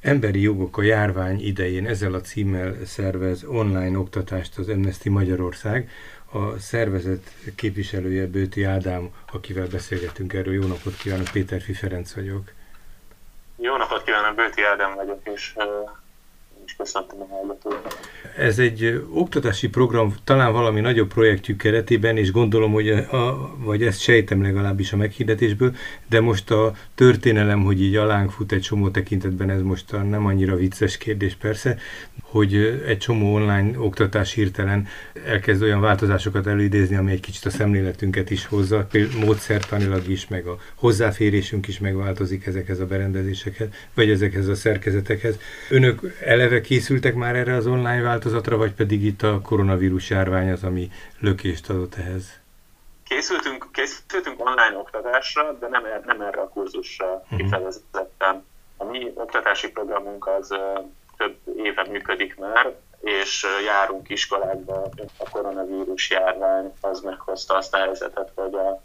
Emberi jogok a járvány idején ezzel a címmel szervez online oktatást az Amnesty Magyarország. A szervezet képviselője Bőti Ádám, akivel beszélgetünk erről. Jó napot kívánok, Péter Ferenc vagyok. Jó napot kívánok, Bőti Ádám vagyok, és és köszöntöm a hallgatókat. Ez egy oktatási program, talán valami nagyobb projektjük keretében, és gondolom, hogy a, vagy ezt sejtem legalábbis a meghirdetésből, de most a történelem, hogy így alánk fut egy csomó tekintetben, ez most a nem annyira vicces kérdés persze, hogy egy csomó online oktatás hirtelen elkezd olyan változásokat előidézni, ami egy kicsit a szemléletünket is hozza, például módszertanilag is, meg a hozzáférésünk is megváltozik ezekhez a berendezésekhez, vagy ezekhez a szerkezetekhez. Önök eleve készültek már erre az online változatra, vagy pedig itt a koronavírus járvány az, ami lökést adott ehhez? Készültünk, készültünk online oktatásra, de nem, er, nem erre a kurzusra uh-huh. kifejezetten. A mi oktatási programunk az több éve működik már, és járunk iskolákba. A koronavírus járvány az meghozta azt a helyzetet, hogy, a,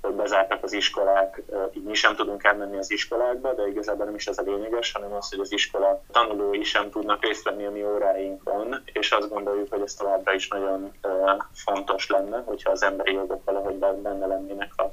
hogy bezártak az iskolák, így mi sem tudunk elmenni az iskolákba, de igazából nem is ez a lényeges, hanem az, hogy az iskola tanulói sem tudnak részt venni a mi óráinkon, és azt gondoljuk, hogy ez továbbra is nagyon fontos lenne, hogyha az emberi jogok valahogy benne lennének a,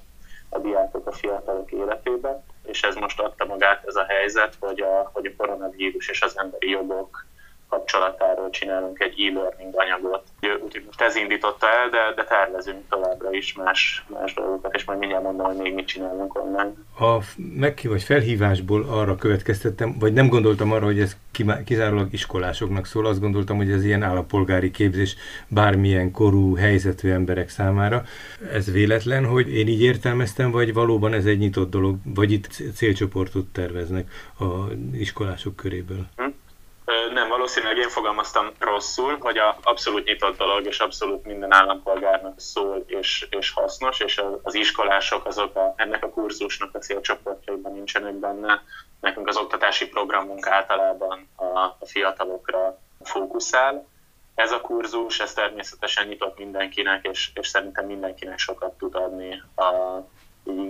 a diákok, a fiatalok életében és ez most adta magát ez a helyzet, hogy a, hogy a koronavírus és az emberi jogok kapcsolatáról csinálunk egy e-learning anyagot. Úgyhogy most ez indította el, de, de tervezünk továbbra is más, más dolgokat, és majd mindjárt mondom, hogy még mit csinálunk online. A meg vagy felhívásból arra következtettem, vagy nem gondoltam arra, hogy ez kizárólag iskolásoknak szól, azt gondoltam, hogy ez ilyen állampolgári képzés bármilyen korú, helyzetű emberek számára. Ez véletlen, hogy én így értelmeztem, vagy valóban ez egy nyitott dolog, vagy itt célcsoportot terveznek a iskolások köréből? Hm? Valószínűleg én fogalmaztam rosszul, hogy a abszolút nyitott dolog, és abszolút minden állampolgárnak szól és, és hasznos, és az iskolások azok a, ennek a kurzusnak a célcsoportjaiban nincsenek benne. Nekünk az oktatási programunk általában a, a fiatalokra fókuszál. Ez a kurzus, ez természetesen nyitott mindenkinek, és, és szerintem mindenkinek sokat tud adni a,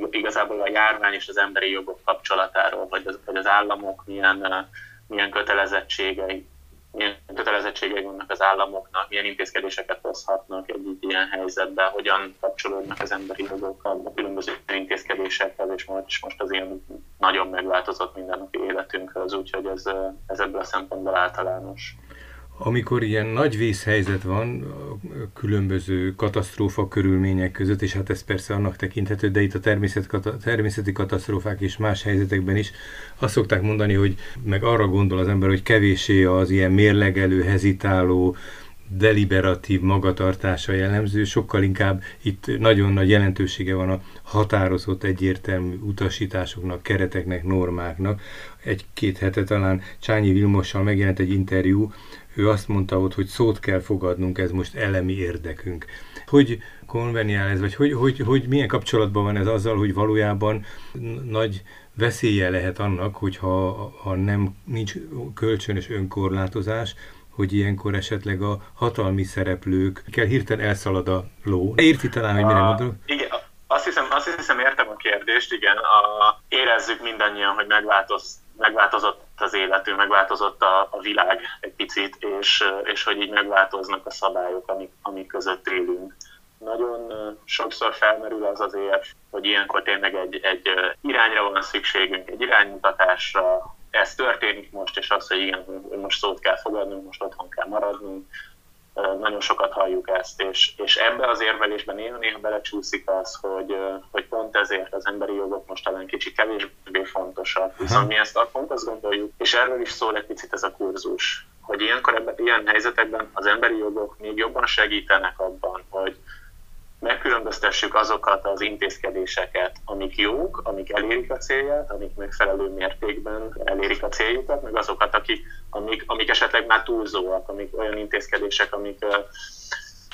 igazából a járvány és az emberi jogok kapcsolatáról, vagy az, vagy az államok milyen milyen kötelezettségei, milyen kötelezettségei vannak az államoknak, milyen intézkedéseket hozhatnak egy, ilyen helyzetben, hogyan kapcsolódnak az emberi jogok a különböző intézkedésekhez, és most, most az ilyen nagyon megváltozott mindennapi életünkhöz, úgyhogy ez, ez ebből a szempontból általános. Amikor ilyen nagy vészhelyzet van, különböző katasztrófa körülmények között, és hát ez persze annak tekinthető, de itt a természeti katasztrófák és más helyzetekben is azt szokták mondani, hogy meg arra gondol az ember, hogy kevésé az ilyen mérlegelő, hezitáló, deliberatív magatartása jellemző, sokkal inkább itt nagyon nagy jelentősége van a határozott egyértelmű utasításoknak, kereteknek, normáknak. Egy-két hete talán Csányi Vilmossal megjelent egy interjú, ő azt mondta ott, hogy szót kell fogadnunk, ez most elemi érdekünk. Hogy konveniál ez, vagy hogy, hogy, hogy milyen kapcsolatban van ez azzal, hogy valójában nagy veszélye lehet annak, hogyha ha nem nincs kölcsönös önkorlátozás, hogy ilyenkor esetleg a hatalmi szereplők kell hirtelen elszalad a ló. Érti talán, hogy mire mondok? Igen, azt hiszem, azt hiszem értem a kérdést, igen. A, érezzük mindannyian, hogy megváltoz, megváltozott az életünk, megváltozott a, a világ egy picit, és, és hogy így megváltoznak a szabályok, amik, amik között élünk. Nagyon sokszor felmerül az azért, hogy ilyenkor tényleg egy, egy irányra van szükségünk, egy iránymutatásra, ez történik most, és az, hogy igen, most szót kell fogadnunk, most otthon kell maradnunk, nagyon sokat halljuk ezt, és, és ebbe az érvelésben néha-néha belecsúszik az, hogy, hogy pont ezért az emberi jogok most talán kicsi kevésbé fontosak, viszont mi ezt pont azt gondoljuk, és erről is szól egy picit ez a kurzus, hogy ilyenkor ebben, ilyen helyzetekben az emberi jogok még jobban segítenek abban, hogy, megkülönböztessük azokat az intézkedéseket, amik jók, amik elérik a célját, amik megfelelő mértékben elérik a céljukat, meg azokat, akik, amik, amik esetleg már túlzóak, amik olyan intézkedések, amik,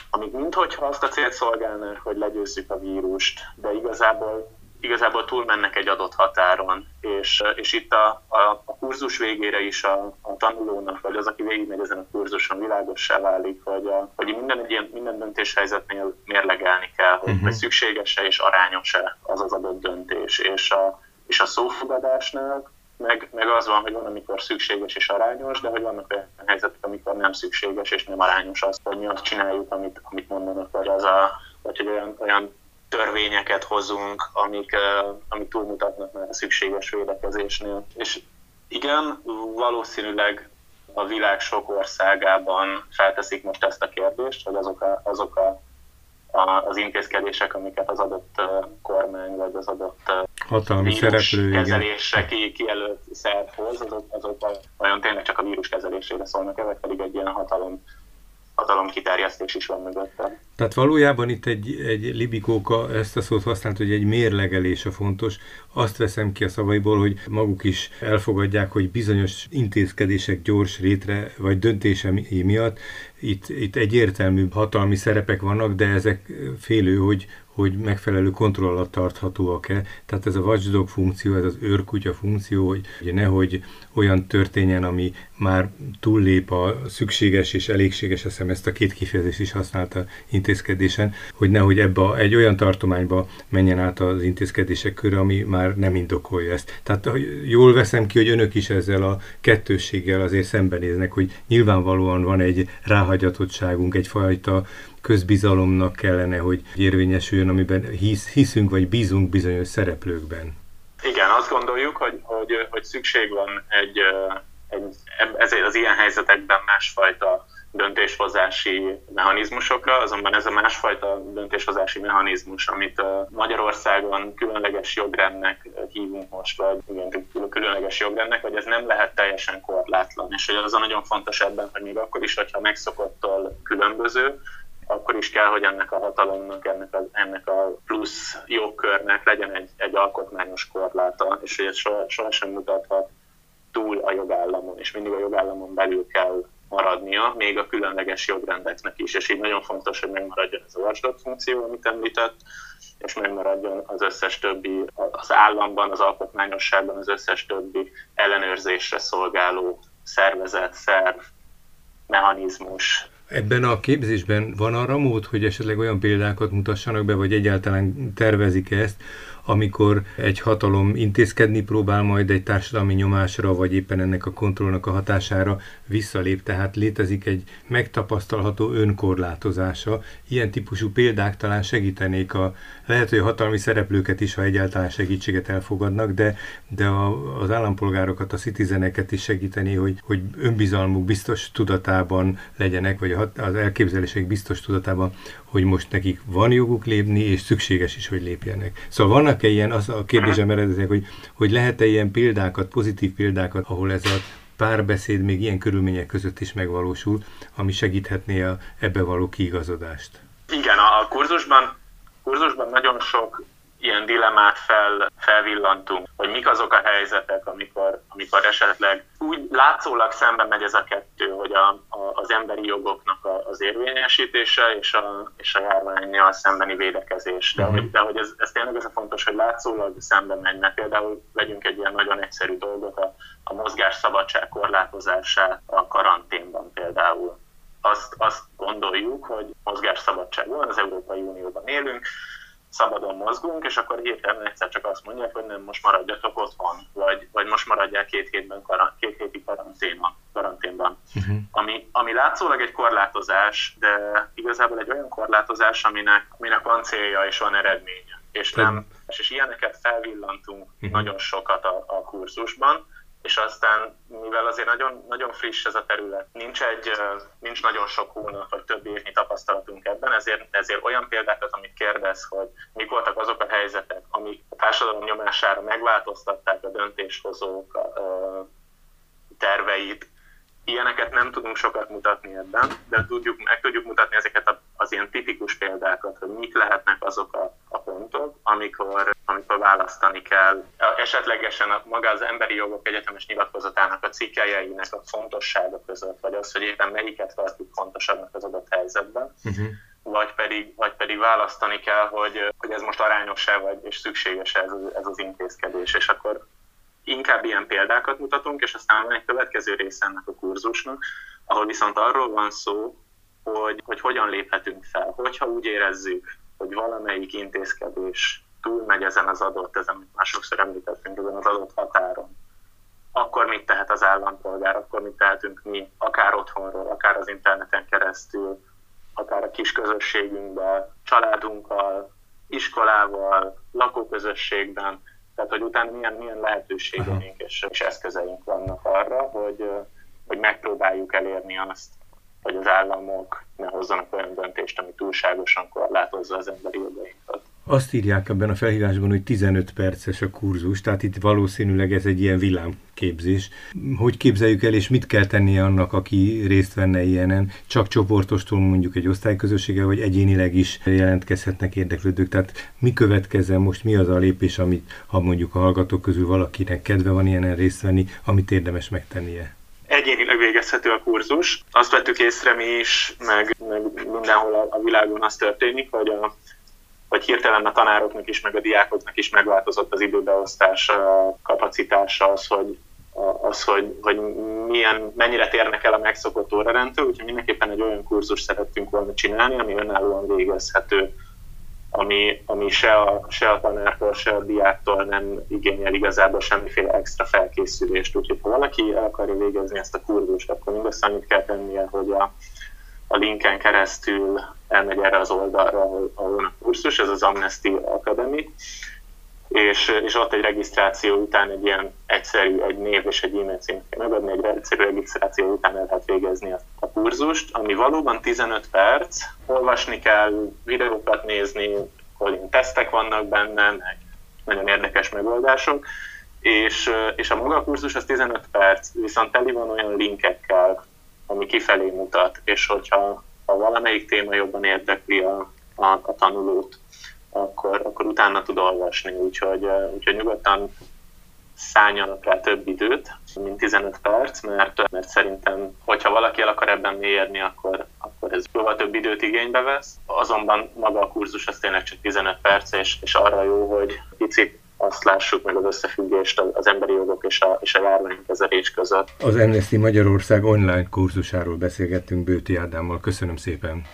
amik minthogyha azt a célt szolgálnák, hogy legyőzzük a vírust, de igazából igazából túlmennek egy adott határon, és, és itt a, a, a kurzus végére is a, a tanulónak, vagy az, aki végigmegy ezen a kurzuson, világossá válik, hogy, a, hogy minden, egy ilyen, minden döntéshelyzetnél mérlegelni kell, hogy, uh-huh. hogy szükséges-e és arányos-e az az adott döntés, és a, és a szófogadásnál meg, meg az van, hogy van, amikor szükséges és arányos, de hogy vannak olyan helyzetek, amikor nem szükséges és nem arányos az, hogy mi azt csináljuk, amit, amit mondanak, vagy, az a, vagy hogy olyan, olyan törvényeket hozunk, amik, amik túlmutatnak már a szükséges védekezésnél. És igen, valószínűleg a világ sok országában felteszik most ezt a kérdést, hogy azok, a, azok a, a, az intézkedések, amiket az adott kormány vagy az adott hatalmi szereplő kezelésre ki, kijelölt szerv hoz, azok, azok olyan tényleg csak a vírus kezelésére szólnak, vagy pedig egy ilyen hatalom hatalomkiterjesztés is van mögötte. Tehát valójában itt egy, egy libikóka ezt a szót használt, hogy egy mérlegelés a fontos. Azt veszem ki a szavaiból, hogy maguk is elfogadják, hogy bizonyos intézkedések gyors rétre vagy döntése miatt itt, itt egyértelmű hatalmi szerepek vannak, de ezek félő, hogy, hogy megfelelő kontroll alatt tarthatóak-e. Tehát ez a watchdog funkció, ez az őrkutya funkció, hogy ugye nehogy olyan történjen, ami már túllép a szükséges és elégséges, hiszem ezt a két kifejezést is használta intézkedésen, hogy nehogy ebbe a, egy olyan tartományba menjen át az intézkedések köre, ami már nem indokolja ezt. Tehát jól veszem ki, hogy önök is ezzel a kettősséggel azért szembenéznek, hogy nyilvánvalóan van egy ráhagyatottságunk, egyfajta közbizalomnak kellene, hogy érvényesüljön, amiben hisz, hiszünk vagy bízunk bizonyos szereplőkben. Igen, azt gondoljuk, hogy, hogy, hogy szükség van egy, egy ezért az ilyen helyzetekben másfajta döntéshozási mechanizmusokra, azonban ez a másfajta döntéshozási mechanizmus, amit Magyarországon különleges jogrendnek hívunk most, vagy igen, különleges jogrendnek, hogy ez nem lehet teljesen korlátlan, és hogy az a nagyon fontos ebben, hogy még akkor is, hogyha megszokottól különböző, akkor is kell, hogy ennek a hatalomnak, ennek a, ennek a plusz jogkörnek legyen egy, egy alkotmányos korláta, és hogy ez soha, sohasem mutathat túl a jogállamon, és mindig a jogállamon belül kell maradnia, még a különleges jogrendeknek is, és így nagyon fontos, hogy megmaradjon ez a watchdog funkció, amit említett, és megmaradjon az összes többi, az államban, az alkotmányosságban az összes többi ellenőrzésre szolgáló szervezet, szerv, mechanizmus, Ebben a képzésben van arra mód, hogy esetleg olyan példákat mutassanak be, vagy egyáltalán tervezik ezt, amikor egy hatalom intézkedni próbál majd egy társadalmi nyomásra, vagy éppen ennek a kontrollnak a hatására visszalép, tehát létezik egy megtapasztalható önkorlátozása. Ilyen típusú példák talán segítenék a lehet, hogy a hatalmi szereplőket is, ha egyáltalán segítséget elfogadnak, de, de a, az állampolgárokat, a citizeneket is segíteni, hogy, hogy önbizalmuk biztos tudatában legyenek, vagy az elképzelések biztos tudatában, hogy most nekik van joguk lépni, és szükséges is, hogy lépjenek. Szóval vannak-e ilyen, az a kérdésem eredetileg, hogy, hogy lehet-e ilyen példákat, pozitív példákat, ahol ez a párbeszéd még ilyen körülmények között is megvalósul, ami segíthetné a ebbe való kiigazodást? Igen, a kurzusban, kurzusban nagyon sok ilyen dilemmát fel, felvillantunk, hogy mik azok a helyzetek, amikor, amikor esetleg úgy látszólag szembe megy ez a kettő, hogy a, a, az emberi jogoknak a, az érvényesítése és a, és a járványjal szembeni védekezés. De, uh-huh. hogy, de hogy ez, ez tényleg ez a fontos, hogy látszólag szembe megy, mert például vegyünk egy ilyen nagyon egyszerű dolgot, a, a mozgás szabadság korlátozását a karanténban például. Azt, azt gondoljuk, hogy mozgásszabadság van, az Európai Unióban élünk, szabadon mozgunk, és akkor hirtelen egyszer csak azt mondják, hogy nem, most maradjatok otthon, vagy, vagy most maradják két, hétben, két héti karanténban. karanténban. Uh-huh. Ami, ami látszólag egy korlátozás, de igazából egy olyan korlátozás, aminek, aminek van célja és van eredménye. És, nem, és ilyeneket felvillantunk uh-huh. nagyon sokat a, a kurzusban, és aztán, mivel azért nagyon, nagyon friss ez a terület, nincs, egy, nincs nagyon sok hónap vagy több évnyi tapasztalatunk ebben, ezért, ezért olyan példákat, amit kérdez, hogy mik voltak azok a helyzetek, amik a társadalom nyomására megváltoztatták a döntéshozók a, a terveit, ilyeneket nem tudunk sokat mutatni ebben, de tudjuk, meg tudjuk mutatni ezeket az ilyen tipikus példákat, hogy mik lehetnek azok a, a pontok, amikor, amikor választani kell. Esetlegesen a, maga az Emberi Jogok Egyetemes Nyilatkozatának a cikkelyeinek a fontossága között, vagy az, hogy éppen melyiket tartjuk fontosabbnak az adott helyzetben. Uh-huh vagy pedig, vagy pedig választani kell, hogy, hogy ez most arányos-e, vagy és szükséges ez, ez az intézkedés, és akkor inkább ilyen példákat mutatunk, és aztán van egy következő része ennek a kurzusnak, ahol viszont arról van szó, hogy, hogy hogyan léphetünk fel, hogyha úgy érezzük, hogy valamelyik intézkedés túlmegy ezen az adott, ezen, amit már sokszor említettünk, ezen az adott határon, akkor mit tehet az állampolgár, akkor mit tehetünk mi, akár otthonról, akár az interneten keresztül, akár a kis közösségünkben, családunkkal, iskolával, lakóközösségben, tehát hogy utána milyen, milyen lehetőségeink és, és eszközeink vannak arra, hogy, hogy megpróbáljuk elérni azt, hogy az államok ne hozzanak olyan döntést, ami túlságosan korlátozza az emberi jogainkat. Azt írják ebben a felhívásban, hogy 15 perces a kurzus, tehát itt valószínűleg ez egy ilyen villámképzés. Hogy képzeljük el, és mit kell tennie annak, aki részt venne ilyenen? Csak csoportostól mondjuk egy osztályközössége, vagy egyénileg is jelentkezhetnek érdeklődők. Tehát mi következzen most, mi az a lépés, amit ha mondjuk a hallgatók közül valakinek kedve van ilyenen részt venni, amit érdemes megtennie? egyénileg végezhető a kurzus. Azt vettük észre mi is, meg, meg mindenhol a világon az történik, hogy a hogy hirtelen a tanároknak is, meg a diákoknak is megváltozott az időbeosztás kapacitása, az, hogy, az, hogy, hogy milyen, mennyire térnek el a megszokott órarendtől, úgyhogy mindenképpen egy olyan kurzus szerettünk volna csinálni, ami önállóan végezhető, ami, ami se, a, se a tanártól, se a diáktól nem igényel igazából semmiféle extra felkészülést. Úgyhogy ha valaki el akarja végezni ezt a kurzust, akkor mindössze annyit kell tennie, hogy a, a linken keresztül elmegy erre az oldalra, ahol, ahol a kurzus, ez az Amnesty Academy, és, és ott egy regisztráció után egy ilyen egyszerű, egy név és egy e-mail címet kell megadni, egy egyszerű regisztráció után el lehet végezni a, a kurzust, ami valóban 15 perc, olvasni kell, videókat nézni, hogy tesztek vannak benne, meg nagyon érdekes megoldások, és, és a maga kurzus az 15 perc, viszont teli van olyan linkekkel, ami kifelé mutat, és hogyha ha valamelyik téma jobban érdekli a, a, a tanulót, akkor, akkor utána tud olvasni, úgyhogy, úgyhogy nyugodtan szálljanak rá több időt, mint 15 perc, mert, mert szerintem, hogyha valaki el akar ebben mélyedni, akkor, akkor ez jóval több időt igénybe vesz. Azonban maga a kurzus az tényleg csak 15 perc, és, és arra jó, hogy picit azt lássuk meg az összefüggést az emberi jogok és a, és a járványkezelés között. Az Amnesty Magyarország online kurzusáról beszélgettünk Bőti Ádámmal. Köszönöm szépen!